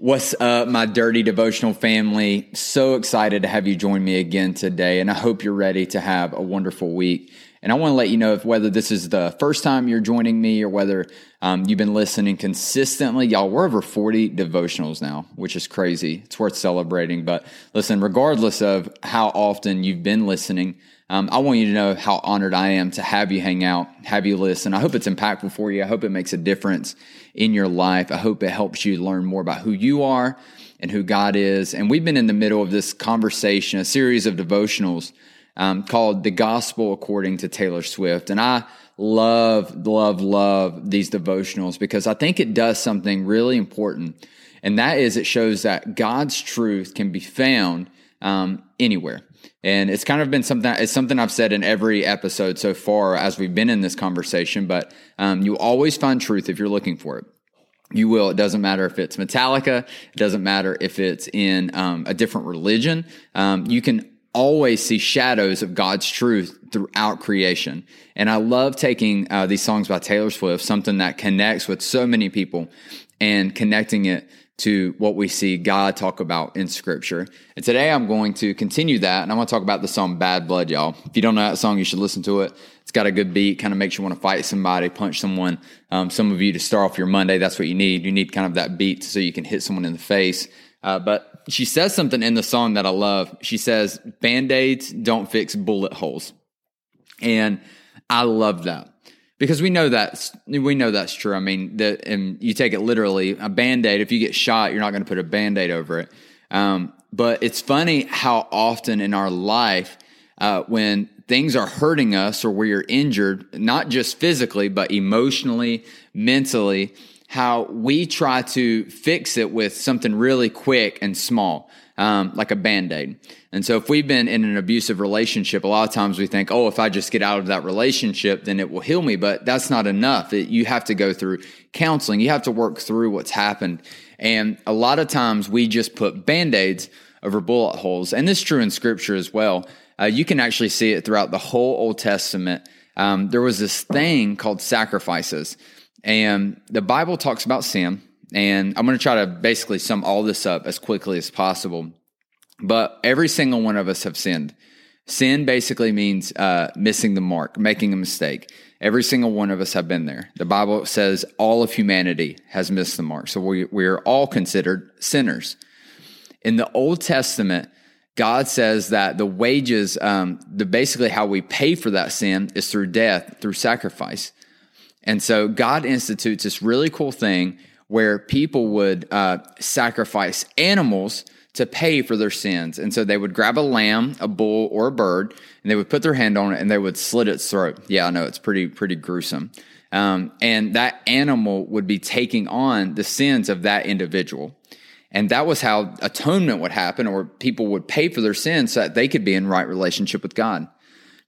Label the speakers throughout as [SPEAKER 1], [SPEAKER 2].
[SPEAKER 1] What's up, my dirty devotional family? So excited to have you join me again today, and I hope you're ready to have a wonderful week. And I want to let you know if whether this is the first time you're joining me or whether um, you've been listening consistently. Y'all, we're over 40 devotionals now, which is crazy. It's worth celebrating. But listen, regardless of how often you've been listening, um, I want you to know how honored I am to have you hang out, have you listen. I hope it's impactful for you. I hope it makes a difference in your life. I hope it helps you learn more about who you are and who God is. And we've been in the middle of this conversation, a series of devotionals um, called The Gospel According to Taylor Swift. And I love, love, love these devotionals because I think it does something really important. And that is, it shows that God's truth can be found um, anywhere. And it's kind of been something, it's something I've said in every episode so far as we've been in this conversation, but um, you always find truth if you're looking for it. You will. It doesn't matter if it's Metallica. It doesn't matter if it's in um, a different religion. Um, you can always see shadows of God's truth throughout creation. And I love taking uh, these songs by Taylor Swift, something that connects with so many people, and connecting it to what we see God talk about in scripture. And today I'm going to continue that and I'm going to talk about the song Bad Blood, y'all. If you don't know that song, you should listen to it. It's got a good beat, kind of makes you want to fight somebody, punch someone. Um, some of you to start off your Monday, that's what you need. You need kind of that beat so you can hit someone in the face. Uh, but she says something in the song that I love. She says, Band aids don't fix bullet holes. And I love that because we know that's we know that's true. I mean, and you take it literally. A band aid. If you get shot, you're not going to put a band aid over it. Um, but it's funny how often in our life, uh, when things are hurting us or we're injured, not just physically but emotionally, mentally, how we try to fix it with something really quick and small um, like a band aid. And so, if we've been in an abusive relationship, a lot of times we think, oh, if I just get out of that relationship, then it will heal me. But that's not enough. It, you have to go through counseling, you have to work through what's happened. And a lot of times we just put band aids over bullet holes. And this is true in scripture as well. Uh, you can actually see it throughout the whole Old Testament. Um, there was this thing called sacrifices. And the Bible talks about sin and I'm going to try to basically sum all this up as quickly as possible. But every single one of us have sinned. Sin basically means uh, missing the mark, making a mistake. Every single one of us have been there. The Bible says all of humanity has missed the mark. So we, we are all considered sinners. In the Old Testament, God says that the wages, um, the basically how we pay for that sin is through death, through sacrifice. And so God institutes this really cool thing where people would uh, sacrifice animals to pay for their sins. And so they would grab a lamb, a bull, or a bird, and they would put their hand on it and they would slit its throat. Yeah, I know it's pretty pretty gruesome. Um, and that animal would be taking on the sins of that individual. And that was how atonement would happen, or people would pay for their sins so that they could be in right relationship with God.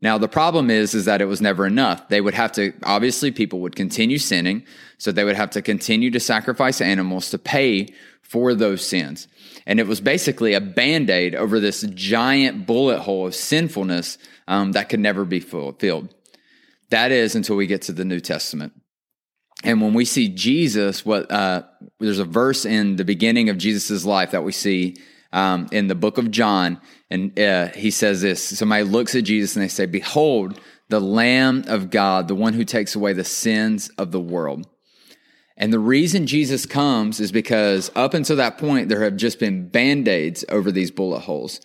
[SPEAKER 1] Now the problem is is that it was never enough. They would have to obviously people would continue sinning, so they would have to continue to sacrifice animals to pay for those sins. And it was basically a band-aid over this giant bullet hole of sinfulness um, that could never be filled. That is until we get to the New Testament. And when we see Jesus, what uh, there's a verse in the beginning of Jesus' life that we see um, in the book of John, and uh, he says this. Somebody looks at Jesus and they say, "Behold, the Lamb of God, the one who takes away the sins of the world." And the reason Jesus comes is because up until that point, there have just been band aids over these bullet holes.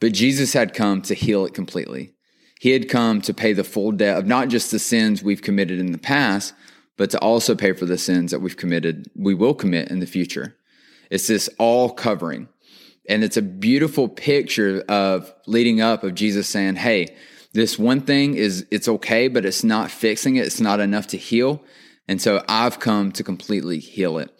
[SPEAKER 1] But Jesus had come to heal it completely. He had come to pay the full debt of not just the sins we've committed in the past, but to also pay for the sins that we've committed, we will commit in the future. It's this all covering. And it's a beautiful picture of leading up of Jesus saying, Hey, this one thing is, it's okay, but it's not fixing it. It's not enough to heal. And so I've come to completely heal it.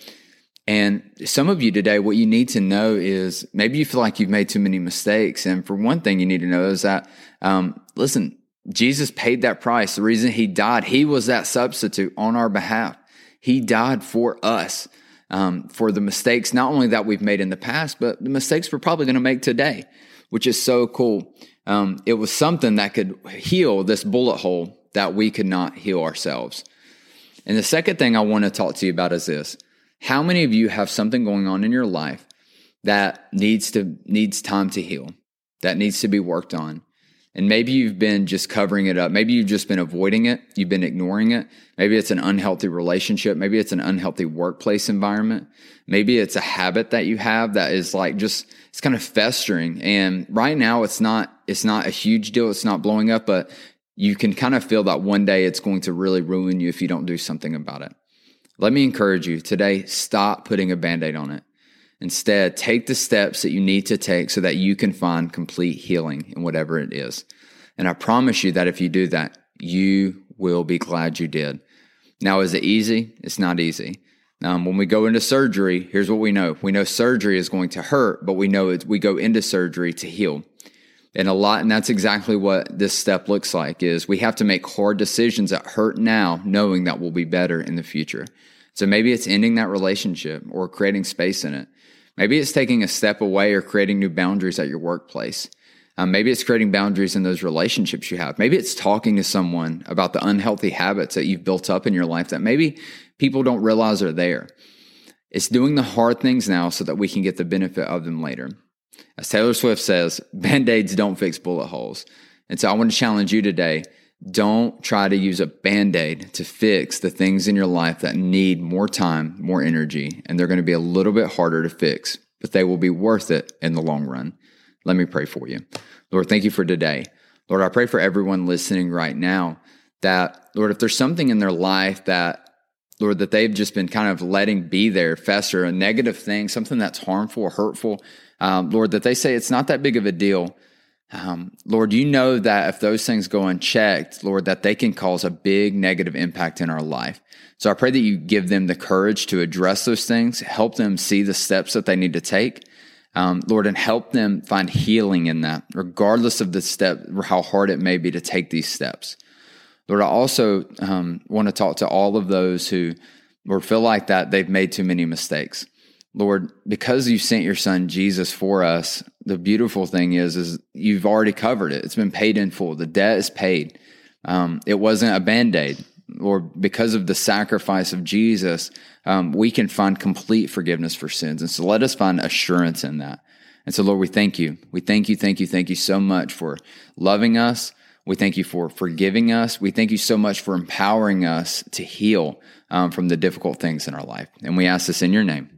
[SPEAKER 1] And some of you today, what you need to know is maybe you feel like you've made too many mistakes. And for one thing, you need to know is that, um, listen, Jesus paid that price. The reason he died, he was that substitute on our behalf. He died for us, um, for the mistakes, not only that we've made in the past, but the mistakes we're probably going to make today, which is so cool. Um, it was something that could heal this bullet hole that we could not heal ourselves. And the second thing I want to talk to you about is this how many of you have something going on in your life that needs to needs time to heal, that needs to be worked on? And maybe you've been just covering it up. Maybe you've just been avoiding it. You've been ignoring it. Maybe it's an unhealthy relationship. Maybe it's an unhealthy workplace environment. Maybe it's a habit that you have that is like just, it's kind of festering. And right now it's not, it's not a huge deal. It's not blowing up, but you can kind of feel that one day it's going to really ruin you if you don't do something about it. Let me encourage you today, stop putting a band aid on it. Instead, take the steps that you need to take so that you can find complete healing in whatever it is. And I promise you that if you do that, you will be glad you did. Now, is it easy? It's not easy. Um, when we go into surgery, here's what we know. We know surgery is going to hurt, but we know we go into surgery to heal. And a lot, and that's exactly what this step looks like is we have to make hard decisions that hurt now, knowing that we'll be better in the future. So maybe it's ending that relationship or creating space in it. Maybe it's taking a step away or creating new boundaries at your workplace. Um, maybe it's creating boundaries in those relationships you have. Maybe it's talking to someone about the unhealthy habits that you've built up in your life that maybe people don't realize are there. It's doing the hard things now so that we can get the benefit of them later. As Taylor Swift says, band aids don't fix bullet holes. And so I want to challenge you today don't try to use a band aid to fix the things in your life that need more time, more energy, and they're going to be a little bit harder to fix, but they will be worth it in the long run. Let me pray for you. Lord, thank you for today. Lord, I pray for everyone listening right now that, Lord, if there's something in their life that, Lord, that they've just been kind of letting be there, fester, a negative thing, something that's harmful, hurtful, um, Lord, that they say it's not that big of a deal. Um, Lord, you know that if those things go unchecked, Lord, that they can cause a big negative impact in our life. So I pray that you give them the courage to address those things, help them see the steps that they need to take, um, Lord, and help them find healing in that, regardless of the step or how hard it may be to take these steps. Lord, I also um, want to talk to all of those who, Lord, feel like that they've made too many mistakes. Lord, because you sent your son Jesus for us, the beautiful thing is, is you've already covered it. It's been paid in full. The debt is paid. Um, it wasn't a band aid. Or because of the sacrifice of Jesus, um, we can find complete forgiveness for sins. And so let us find assurance in that. And so, Lord, we thank you. We thank you, thank you, thank you so much for loving us. We thank you for forgiving us. We thank you so much for empowering us to heal um, from the difficult things in our life. And we ask this in your name.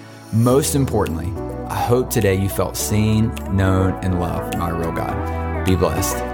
[SPEAKER 2] Most importantly, I hope today you felt seen, known, and loved by a real God. Be blessed.